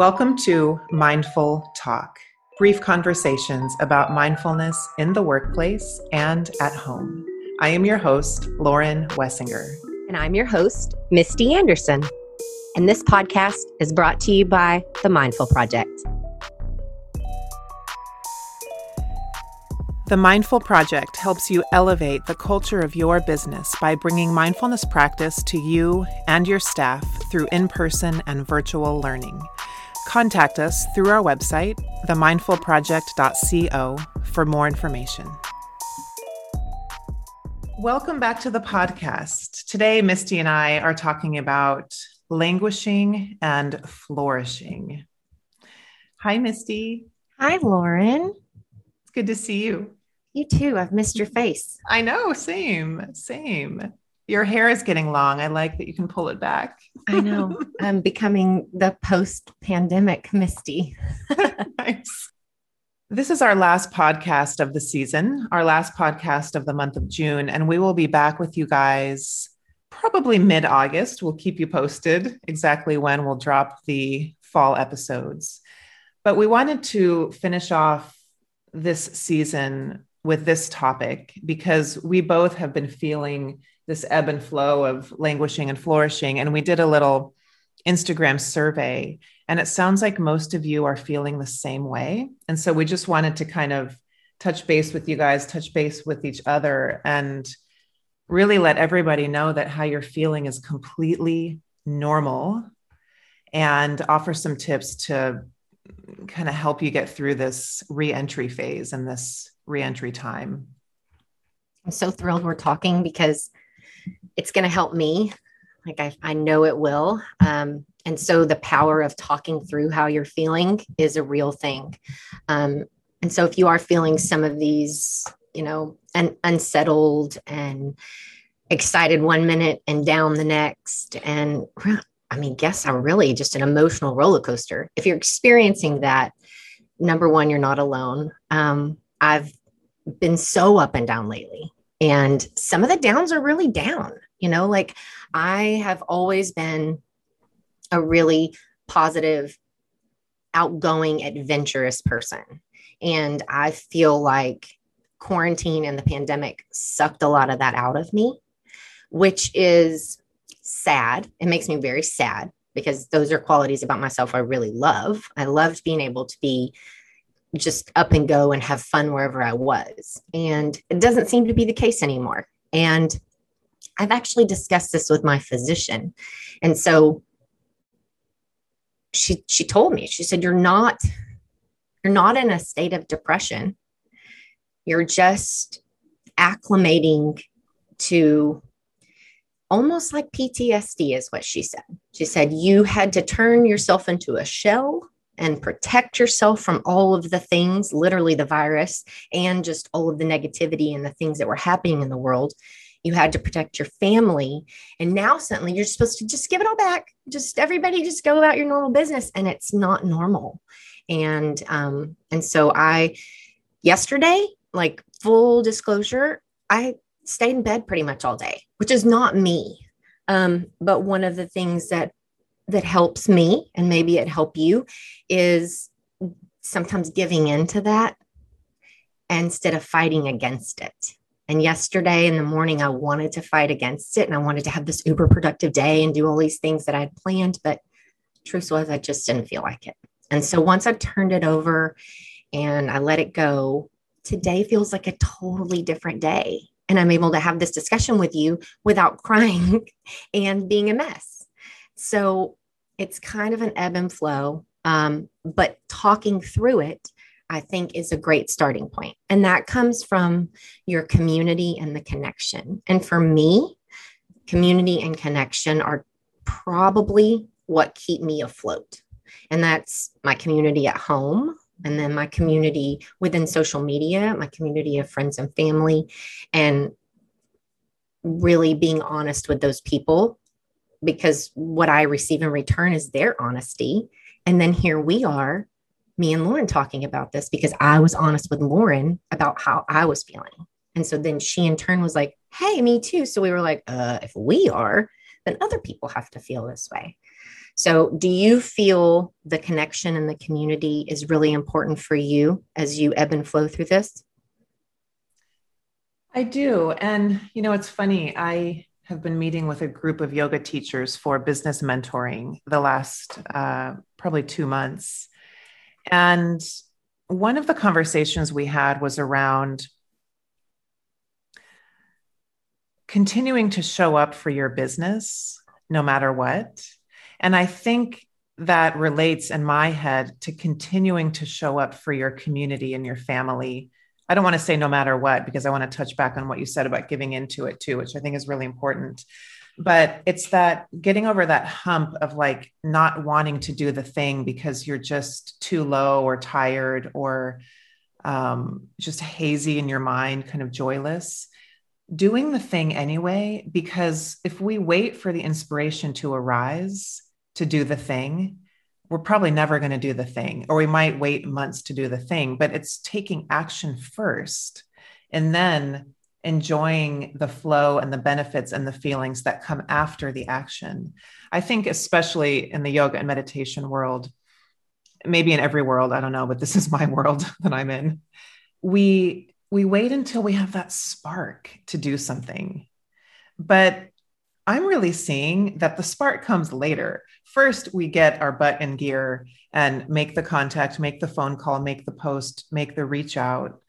Welcome to Mindful Talk, brief conversations about mindfulness in the workplace and at home. I am your host, Lauren Wessinger. And I'm your host, Misty Anderson. And this podcast is brought to you by the Mindful Project. The Mindful Project helps you elevate the culture of your business by bringing mindfulness practice to you and your staff through in person and virtual learning. Contact us through our website, themindfulproject.co, for more information. Welcome back to the podcast. Today, Misty and I are talking about languishing and flourishing. Hi, Misty. Hi, Lauren. It's good to see you. You too. I've missed your face. I know. Same, same. Your hair is getting long. I like that you can pull it back. I know. I'm becoming the post pandemic Misty. nice. This is our last podcast of the season, our last podcast of the month of June, and we will be back with you guys probably mid August. We'll keep you posted exactly when we'll drop the fall episodes. But we wanted to finish off this season with this topic because we both have been feeling this ebb and flow of languishing and flourishing. And we did a little Instagram survey, and it sounds like most of you are feeling the same way. And so we just wanted to kind of touch base with you guys, touch base with each other, and really let everybody know that how you're feeling is completely normal and offer some tips to kind of help you get through this reentry phase and this reentry time. I'm so thrilled we're talking because it's going to help me. Like I, I know it will. Um, and so the power of talking through how you're feeling is a real thing. Um, and so if you are feeling some of these, you know, and unsettled and excited one minute and down the next, and I mean, guess I'm really just an emotional roller coaster. If you're experiencing that, number one, you're not alone. Um, I've been so up and down lately. And some of the downs are really down. You know, like I have always been a really positive, outgoing, adventurous person. And I feel like quarantine and the pandemic sucked a lot of that out of me, which is sad. It makes me very sad because those are qualities about myself I really love. I loved being able to be just up and go and have fun wherever I was. And it doesn't seem to be the case anymore. And I've actually discussed this with my physician. And so she she told me, she said, You're not, you're not in a state of depression. You're just acclimating to almost like PTSD, is what she said. She said, You had to turn yourself into a shell and protect yourself from all of the things, literally the virus, and just all of the negativity and the things that were happening in the world. You had to protect your family. And now suddenly you're supposed to just give it all back. Just everybody just go about your normal business. And it's not normal. And um, and so I yesterday, like full disclosure, I stayed in bed pretty much all day, which is not me. Um, but one of the things that that helps me and maybe it help you is sometimes giving into that instead of fighting against it. And yesterday in the morning, I wanted to fight against it and I wanted to have this uber productive day and do all these things that I had planned. But truth was, I just didn't feel like it. And so once I turned it over and I let it go, today feels like a totally different day. And I'm able to have this discussion with you without crying and being a mess. So it's kind of an ebb and flow. Um, but talking through it, I think, is a great starting point. And that comes from your community and the connection. And for me, community and connection are probably what keep me afloat. And that's my community at home, and then my community within social media, my community of friends and family, and really being honest with those people because what I receive in return is their honesty. And then here we are, me and Lauren talking about this because I was honest with Lauren about how I was feeling. And so then she in turn was like, Hey, me too. So we were like, uh, if we are, then other people have to feel this way. So, do you feel the connection and the community is really important for you as you ebb and flow through this? I do. And, you know, it's funny. I have been meeting with a group of yoga teachers for business mentoring the last uh, probably two months. And one of the conversations we had was around continuing to show up for your business no matter what. And I think that relates in my head to continuing to show up for your community and your family. I don't want to say no matter what, because I want to touch back on what you said about giving into it too, which I think is really important. But it's that getting over that hump of like not wanting to do the thing because you're just too low or tired or um, just hazy in your mind, kind of joyless doing the thing anyway, because if we wait for the inspiration to arise to do the thing, we're probably never going to do the thing, or we might wait months to do the thing, but it's taking action first and then enjoying the flow and the benefits and the feelings that come after the action. I think, especially in the yoga and meditation world, maybe in every world, I don't know, but this is my world that I'm in. We we wait until we have that spark to do something. But I'm really seeing that the spark comes later. First, we get our butt in gear and make the contact, make the phone call, make the post, make the reach out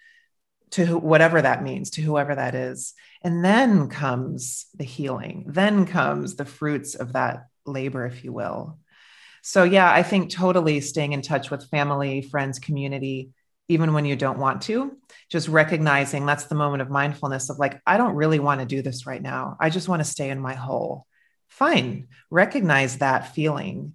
to whatever that means, to whoever that is. And then comes the healing, then comes the fruits of that labor, if you will. So, yeah, I think totally staying in touch with family, friends, community, even when you don't want to, just recognizing that's the moment of mindfulness of like, I don't really want to do this right now. I just want to stay in my hole. Fine. Recognize that feeling.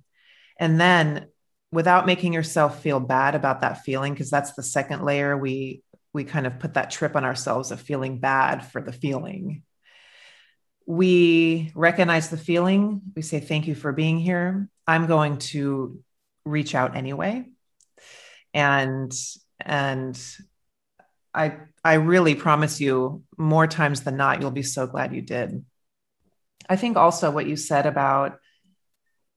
And then without making yourself feel bad about that feeling, because that's the second layer, we we kind of put that trip on ourselves of feeling bad for the feeling. We recognize the feeling. We say, Thank you for being here. I'm going to reach out anyway. And and I I really promise you more times than not you'll be so glad you did. I think also what you said about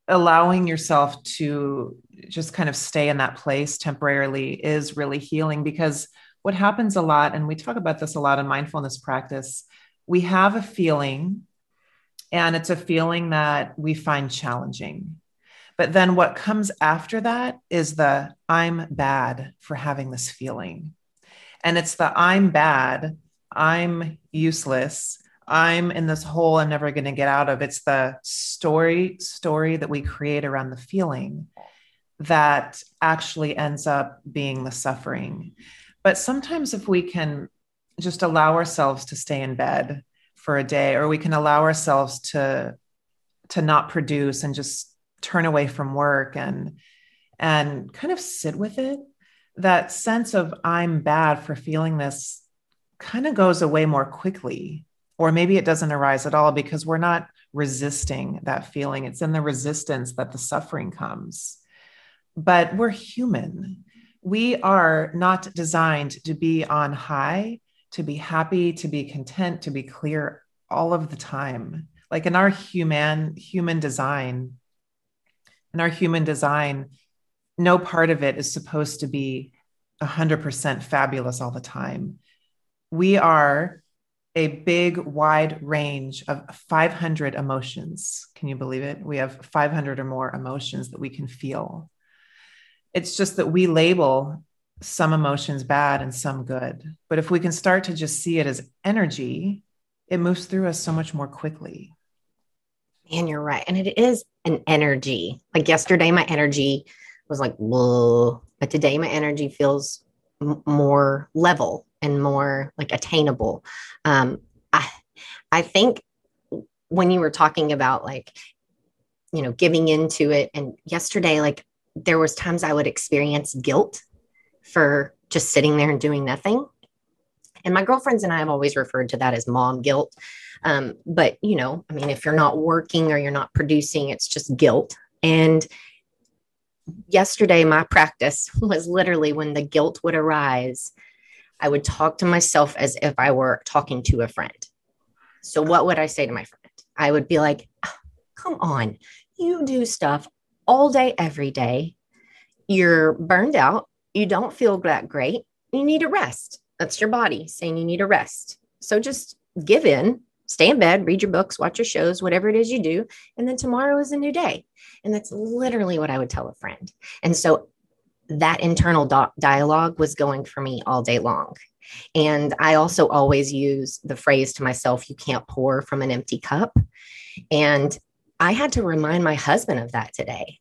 allowing yourself to just kind of stay in that place temporarily is really healing because what happens a lot and we talk about this a lot in mindfulness practice we have a feeling and it's a feeling that we find challenging but then what comes after that is the I'm bad for having this feeling. And it's the I'm bad, I'm useless, I'm in this hole I'm never going to get out of. It's the story story that we create around the feeling that actually ends up being the suffering. But sometimes if we can just allow ourselves to stay in bed for a day or we can allow ourselves to to not produce and just turn away from work and and kind of sit with it. That sense of i'm bad for feeling this kind of goes away more quickly or maybe it doesn't arise at all because we're not resisting that feeling. It's in the resistance that the suffering comes. But we're human. We are not designed to be on high to be happy to be content to be clear all of the time. Like in our human human design in our human design, no part of it is supposed to be 100% fabulous all the time. We are a big, wide range of 500 emotions. Can you believe it? We have 500 or more emotions that we can feel. It's just that we label some emotions bad and some good. But if we can start to just see it as energy, it moves through us so much more quickly. Man, you're right. And it is an energy. Like yesterday, my energy was like, whoa. But today, my energy feels m- more level and more like attainable. Um, I, I think when you were talking about like, you know, giving into it, and yesterday, like there was times I would experience guilt for just sitting there and doing nothing. And my girlfriends and I have always referred to that as mom guilt. Um, but, you know, I mean, if you're not working or you're not producing, it's just guilt. And yesterday, my practice was literally when the guilt would arise, I would talk to myself as if I were talking to a friend. So, what would I say to my friend? I would be like, oh, come on, you do stuff all day, every day. You're burned out. You don't feel that great. You need a rest. That's your body saying you need a rest. So just give in, stay in bed, read your books, watch your shows, whatever it is you do. And then tomorrow is a new day. And that's literally what I would tell a friend. And so that internal do- dialogue was going for me all day long. And I also always use the phrase to myself, you can't pour from an empty cup. And I had to remind my husband of that today.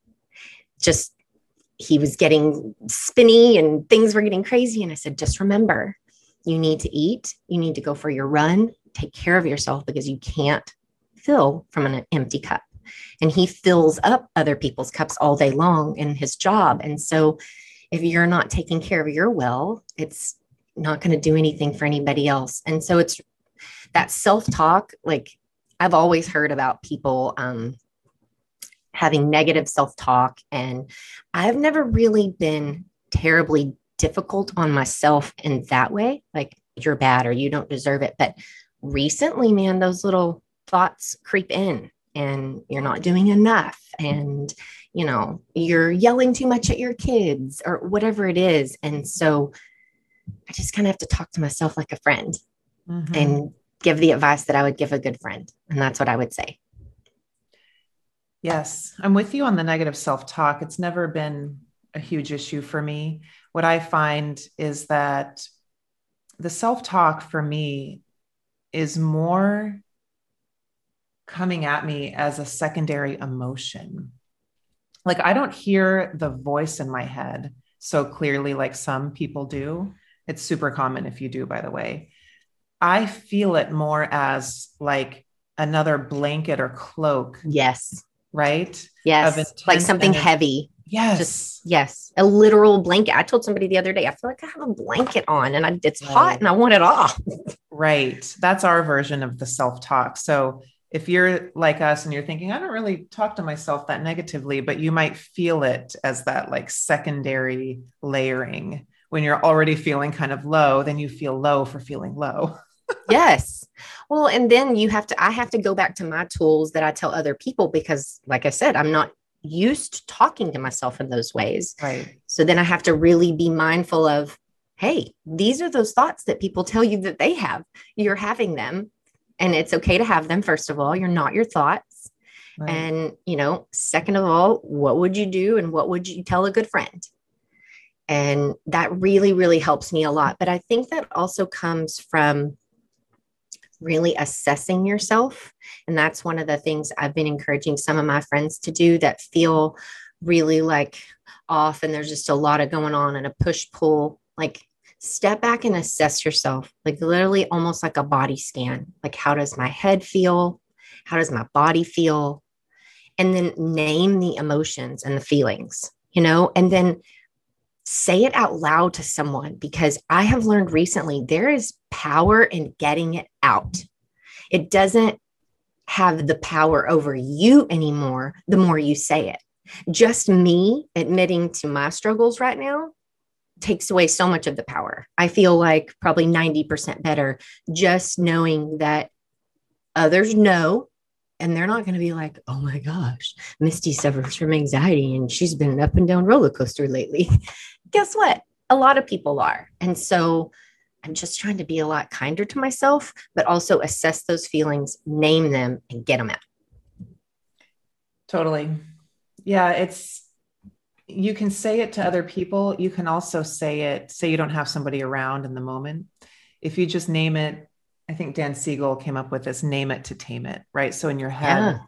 Just he was getting spinny and things were getting crazy. And I said, just remember, you need to eat, you need to go for your run, take care of yourself because you can't fill from an empty cup. And he fills up other people's cups all day long in his job. And so if you're not taking care of your well, it's not going to do anything for anybody else. And so it's that self talk. Like I've always heard about people um, having negative self talk, and I've never really been terribly difficult on myself in that way. Like you're bad or you don't deserve it. But recently, man, those little thoughts creep in and you're not doing enough and you know you're yelling too much at your kids or whatever it is and so I just kind of have to talk to myself like a friend mm-hmm. and give the advice that I would give a good friend. And that's what I would say. Yes, I'm with you on the negative self talk. It's never been a huge issue for me. What I find is that the self talk for me is more coming at me as a secondary emotion. Like I don't hear the voice in my head so clearly, like some people do. It's super common if you do, by the way. I feel it more as like another blanket or cloak. Yes. Right? Yes. Like something energy. heavy. Yes. Just, yes. A literal blanket. I told somebody the other day, I feel like I have a blanket on and I, it's right. hot and I want it off. right. That's our version of the self talk. So if you're like us and you're thinking, I don't really talk to myself that negatively, but you might feel it as that like secondary layering when you're already feeling kind of low, then you feel low for feeling low. yes. Well, and then you have to, I have to go back to my tools that I tell other people because, like I said, I'm not used to talking to myself in those ways. Right. So then I have to really be mindful of, hey, these are those thoughts that people tell you that they have. You're having them. And it's okay to have them, first of all. You're not your thoughts. Right. And, you know, second of all, what would you do and what would you tell a good friend? And that really, really helps me a lot. But I think that also comes from really assessing yourself. And that's one of the things I've been encouraging some of my friends to do that feel really like off and there's just a lot of going on and a push pull. Like step back and assess yourself, like literally almost like a body scan. Like, how does my head feel? How does my body feel? And then name the emotions and the feelings, you know, and then say it out loud to someone because I have learned recently there is power in getting it out. It doesn't have the power over you anymore the more you say it. Just me admitting to my struggles right now takes away so much of the power. I feel like probably 90% better just knowing that others know and they're not going to be like, oh my gosh, Misty suffers from anxiety and she's been an up and down roller coaster lately. Guess what? A lot of people are. And so I'm just trying to be a lot kinder to myself, but also assess those feelings, name them, and get them out. Totally. Yeah, it's you can say it to other people. You can also say it, say you don't have somebody around in the moment. If you just name it, I think Dan Siegel came up with this name it to tame it, right? So in your head, yeah.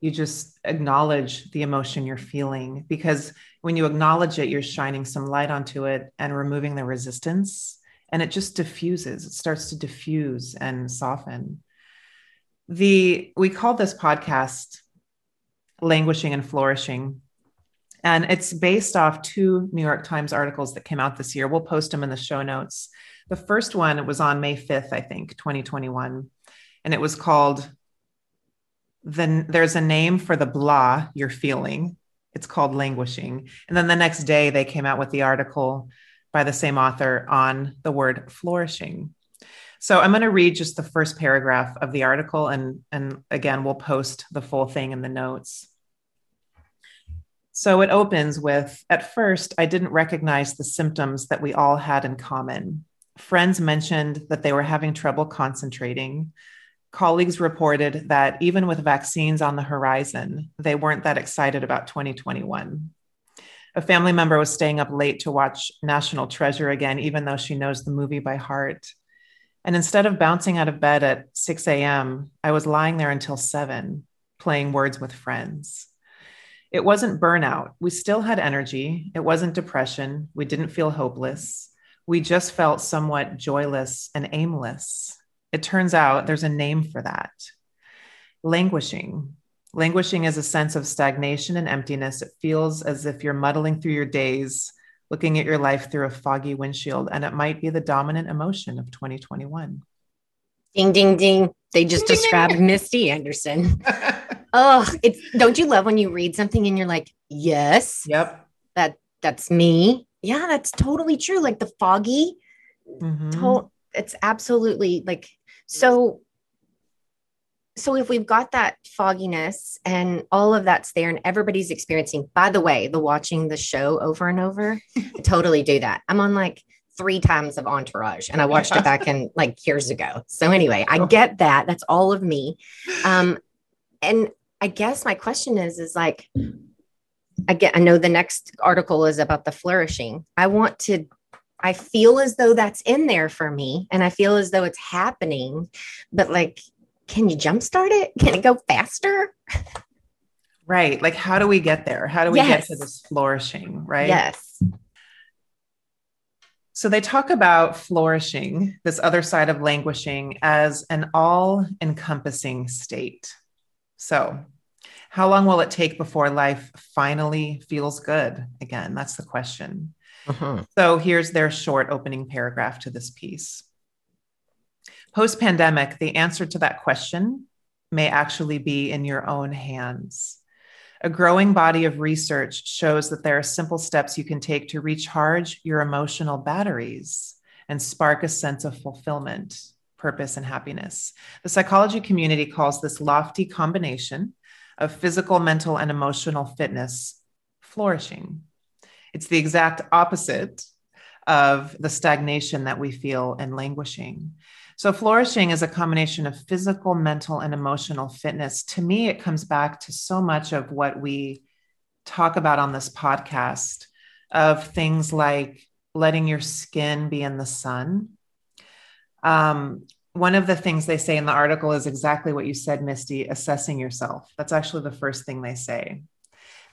You just acknowledge the emotion you're feeling because when you acknowledge it, you're shining some light onto it and removing the resistance. And it just diffuses, it starts to diffuse and soften. The we call this podcast languishing and flourishing. And it's based off two New York Times articles that came out this year. We'll post them in the show notes. The first one was on May 5th, I think, 2021. And it was called Then There's a Name for the Blah You're Feeling it's called Languishing. And then the next day, they came out with the article by the same author on the word flourishing. So I'm going to read just the first paragraph of the article, and, and again, we'll post the full thing in the notes. So it opens with At first, I didn't recognize the symptoms that we all had in common. Friends mentioned that they were having trouble concentrating. Colleagues reported that even with vaccines on the horizon, they weren't that excited about 2021. A family member was staying up late to watch National Treasure again, even though she knows the movie by heart. And instead of bouncing out of bed at 6 a.m., I was lying there until 7, playing words with friends. It wasn't burnout. We still had energy. It wasn't depression. We didn't feel hopeless. We just felt somewhat joyless and aimless. It turns out there's a name for that languishing. Languishing is a sense of stagnation and emptiness. It feels as if you're muddling through your days, looking at your life through a foggy windshield, and it might be the dominant emotion of 2021. Ding, ding, ding. They just ding, described ding, ding. Misty Anderson. oh, it's don't you love when you read something and you're like, yes, yep, that that's me. Yeah, that's totally true. Like the foggy, mm-hmm. to- it's absolutely like so. So if we've got that fogginess and all of that's there and everybody's experiencing, by the way, the watching the show over and over, I totally do that. I'm on like three times of Entourage and I watched it back in like years ago. So anyway, I get that. That's all of me. Um, and I guess my question is, is like, I get, I know the next article is about the flourishing. I want to, I feel as though that's in there for me and I feel as though it's happening, but like, can you jumpstart it? Can it go faster? Right. Like, how do we get there? How do we yes. get to this flourishing? Right. Yes. So they talk about flourishing, this other side of languishing, as an all encompassing state. So, how long will it take before life finally feels good again? That's the question. Uh-huh. So, here's their short opening paragraph to this piece. Post pandemic, the answer to that question may actually be in your own hands. A growing body of research shows that there are simple steps you can take to recharge your emotional batteries and spark a sense of fulfillment, purpose, and happiness. The psychology community calls this lofty combination of physical, mental, and emotional fitness flourishing. It's the exact opposite of the stagnation that we feel and languishing. So, flourishing is a combination of physical, mental, and emotional fitness. To me, it comes back to so much of what we talk about on this podcast of things like letting your skin be in the sun. Um, one of the things they say in the article is exactly what you said, Misty assessing yourself. That's actually the first thing they say.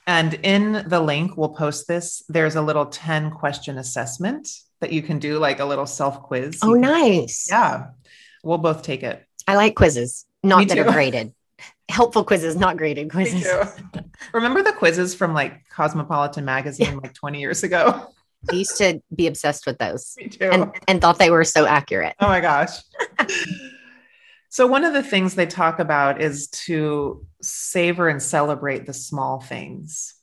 And in the link, we'll post this. There's a little 10 question assessment that you can do like a little self quiz. Oh, nice. Yeah. We'll both take it. I like quizzes, not Me that too. are graded. Helpful quizzes, not graded quizzes. Remember the quizzes from like Cosmopolitan magazine like 20 years ago? I used to be obsessed with those. Me too. And, and thought they were so accurate. Oh my gosh. so, one of the things they talk about is to savor and celebrate the small things.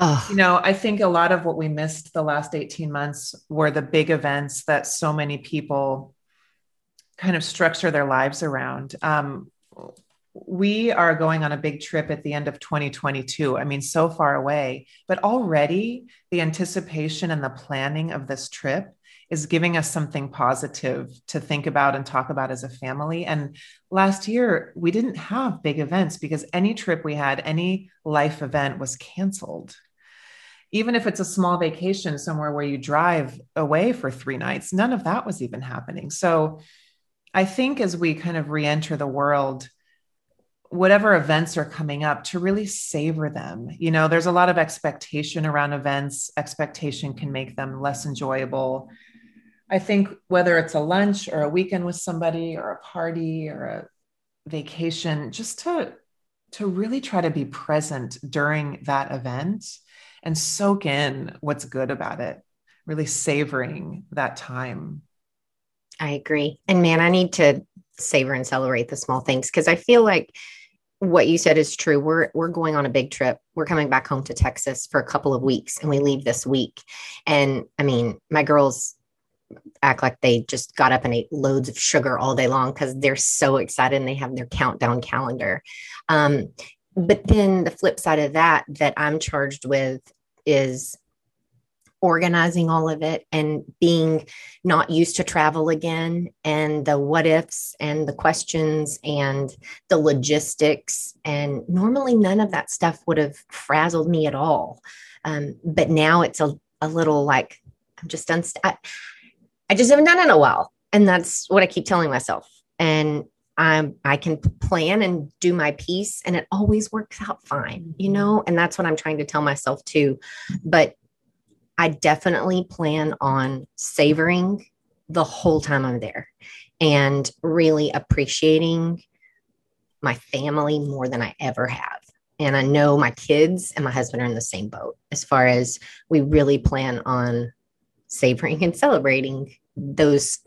Oh. You know, I think a lot of what we missed the last 18 months were the big events that so many people kind of structure their lives around. Um, we are going on a big trip at the end of 2022. I mean, so far away, but already the anticipation and the planning of this trip is giving us something positive to think about and talk about as a family. And last year, we didn't have big events because any trip we had, any life event was canceled even if it's a small vacation somewhere where you drive away for three nights, none of that was even happening. So I think as we kind of re enter the world, whatever events are coming up, to really savor them. You know, there's a lot of expectation around events, expectation can make them less enjoyable. I think whether it's a lunch or a weekend with somebody or a party or a vacation, just to to really try to be present during that event and soak in what's good about it, really savoring that time. I agree. And man, I need to savor and celebrate the small things because I feel like what you said is true. We're we're going on a big trip. We're coming back home to Texas for a couple of weeks and we leave this week. And I mean, my girls act like they just got up and ate loads of sugar all day long because they're so excited and they have their countdown calendar. Um, but then the flip side of that that I'm charged with is organizing all of it and being not used to travel again and the what ifs and the questions and the logistics and normally none of that stuff would have frazzled me at all um, but now it's a, a little like i'm just unst- I, I just haven't done it in a while and that's what i keep telling myself and I'm, I can plan and do my piece and it always works out fine, you mm-hmm. know? And that's what I'm trying to tell myself too. But I definitely plan on savoring the whole time I'm there and really appreciating my family more than I ever have. And I know my kids and my husband are in the same boat as far as we really plan on savoring and celebrating those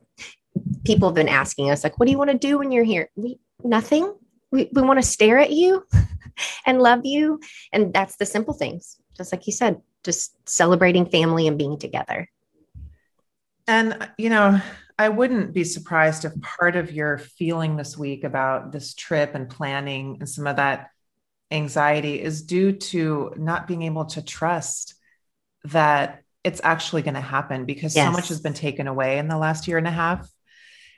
people have been asking us like what do you want to do when you're here? We nothing. We, we want to stare at you and love you. And that's the simple things. Just like you said just celebrating family and being together. And, you know, I wouldn't be surprised if part of your feeling this week about this trip and planning and some of that anxiety is due to not being able to trust that it's actually going to happen because yes. so much has been taken away in the last year and a half.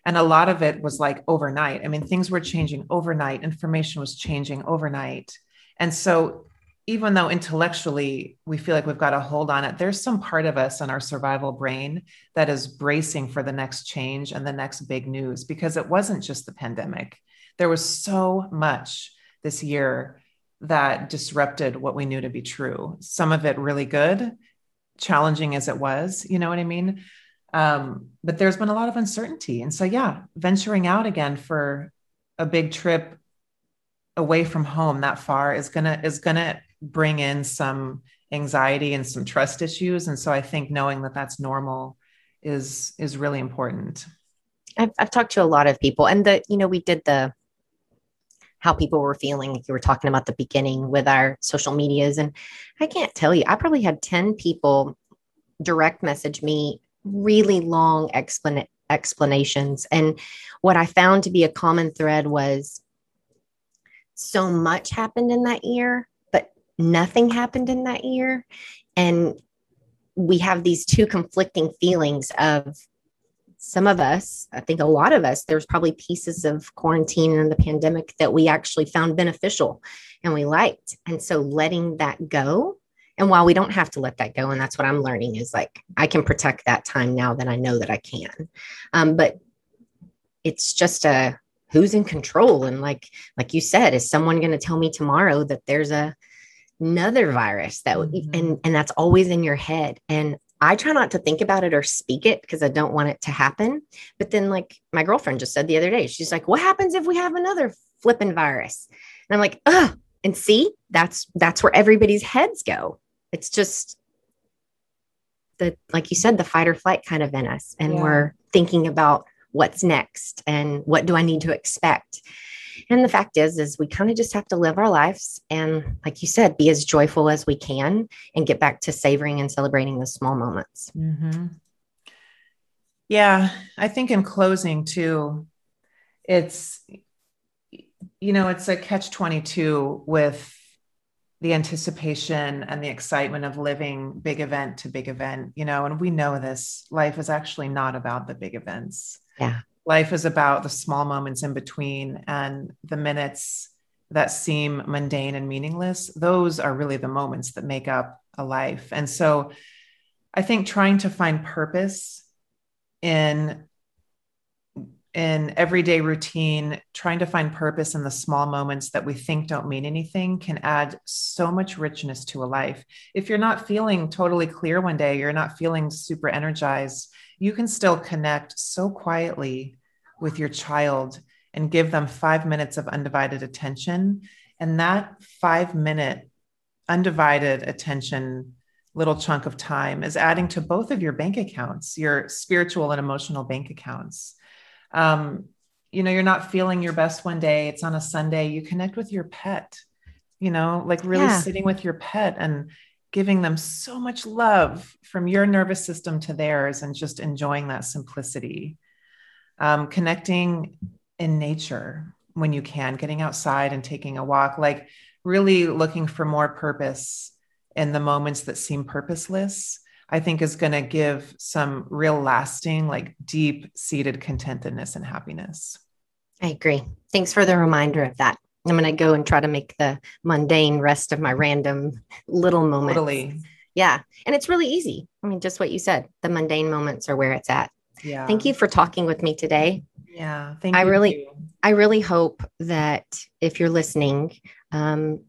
And a lot of it was like overnight. I mean, things were changing overnight, information was changing overnight. And so even though intellectually we feel like we've got a hold on it, there's some part of us in our survival brain that is bracing for the next change and the next big news because it wasn't just the pandemic. There was so much this year that disrupted what we knew to be true. Some of it really good, challenging as it was, you know what I mean? Um, but there's been a lot of uncertainty. And so, yeah, venturing out again for a big trip away from home that far is gonna is gonna bring in some anxiety and some trust issues and so i think knowing that that's normal is is really important I've, I've talked to a lot of people and the you know we did the how people were feeling Like you were talking about the beginning with our social medias and i can't tell you i probably had 10 people direct message me really long explan- explanations and what i found to be a common thread was so much happened in that year but nothing happened in that year. And we have these two conflicting feelings of some of us, I think a lot of us, there's probably pieces of quarantine and the pandemic that we actually found beneficial and we liked. And so letting that go. And while we don't have to let that go, and that's what I'm learning is like, I can protect that time now that I know that I can. Um, but it's just a who's in control. And like, like you said, is someone going to tell me tomorrow that there's a, another virus that mm-hmm. and and that's always in your head and I try not to think about it or speak it because I don't want it to happen. But then, like my girlfriend just said the other day, she's like, "What happens if we have another flipping virus?" And I'm like, "Ugh!" And see, that's that's where everybody's heads go. It's just the like you said, the fight or flight kind of in us, and yeah. we're thinking about what's next and what do I need to expect. And the fact is, is we kind of just have to live our lives and, like you said, be as joyful as we can and get back to savoring and celebrating the small moments. Mm-hmm. Yeah, I think in closing too, it's you know it's a catch 22 with the anticipation and the excitement of living big event to big event you know and we know this life is actually not about the big events yeah life is about the small moments in between and the minutes that seem mundane and meaningless those are really the moments that make up a life. And so i think trying to find purpose in in everyday routine trying to find purpose in the small moments that we think don't mean anything can add so much richness to a life. If you're not feeling totally clear one day you're not feeling super energized you can still connect so quietly with your child and give them five minutes of undivided attention. And that five minute undivided attention little chunk of time is adding to both of your bank accounts, your spiritual and emotional bank accounts. Um, you know, you're not feeling your best one day, it's on a Sunday, you connect with your pet, you know, like really yeah. sitting with your pet and giving them so much love from your nervous system to theirs and just enjoying that simplicity. Um, connecting in nature, when you can, getting outside and taking a walk, like really looking for more purpose in the moments that seem purposeless, I think is going to give some real lasting, like deep seated contentedness and happiness. I agree. Thanks for the reminder of that. I'm going to go and try to make the mundane rest of my random little moments. Totally. Yeah. And it's really easy. I mean, just what you said, the mundane moments are where it's at. Yeah. Thank you for talking with me today. Yeah. Thank I really, too. I really hope that if you're listening, um,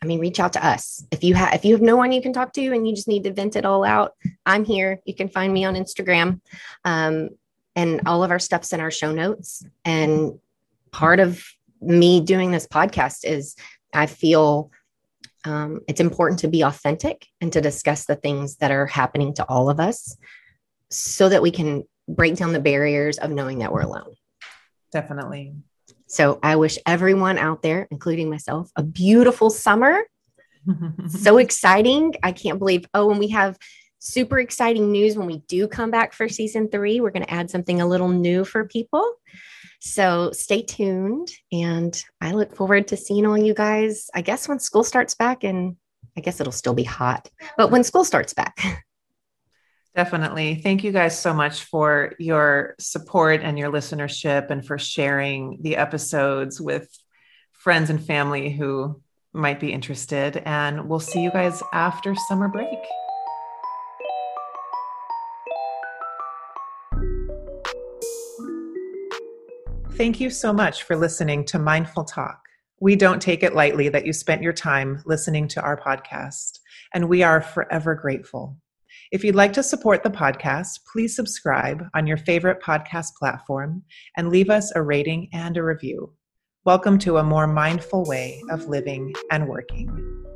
I mean, reach out to us. If you have if you have no one you can talk to and you just need to vent it all out, I'm here. You can find me on Instagram. Um, and all of our stuff's in our show notes. And part of me doing this podcast is I feel um, it's important to be authentic and to discuss the things that are happening to all of us so that we can break down the barriers of knowing that we're alone. Definitely. So I wish everyone out there, including myself, a beautiful summer. so exciting. I can't believe. Oh, and we have super exciting news when we do come back for season three. We're going to add something a little new for people. So stay tuned. And I look forward to seeing all you guys, I guess, when school starts back. And I guess it'll still be hot, but when school starts back. Definitely. Thank you guys so much for your support and your listenership and for sharing the episodes with friends and family who might be interested. And we'll see you guys after summer break. Thank you so much for listening to Mindful Talk. We don't take it lightly that you spent your time listening to our podcast, and we are forever grateful. If you'd like to support the podcast, please subscribe on your favorite podcast platform and leave us a rating and a review. Welcome to a more mindful way of living and working.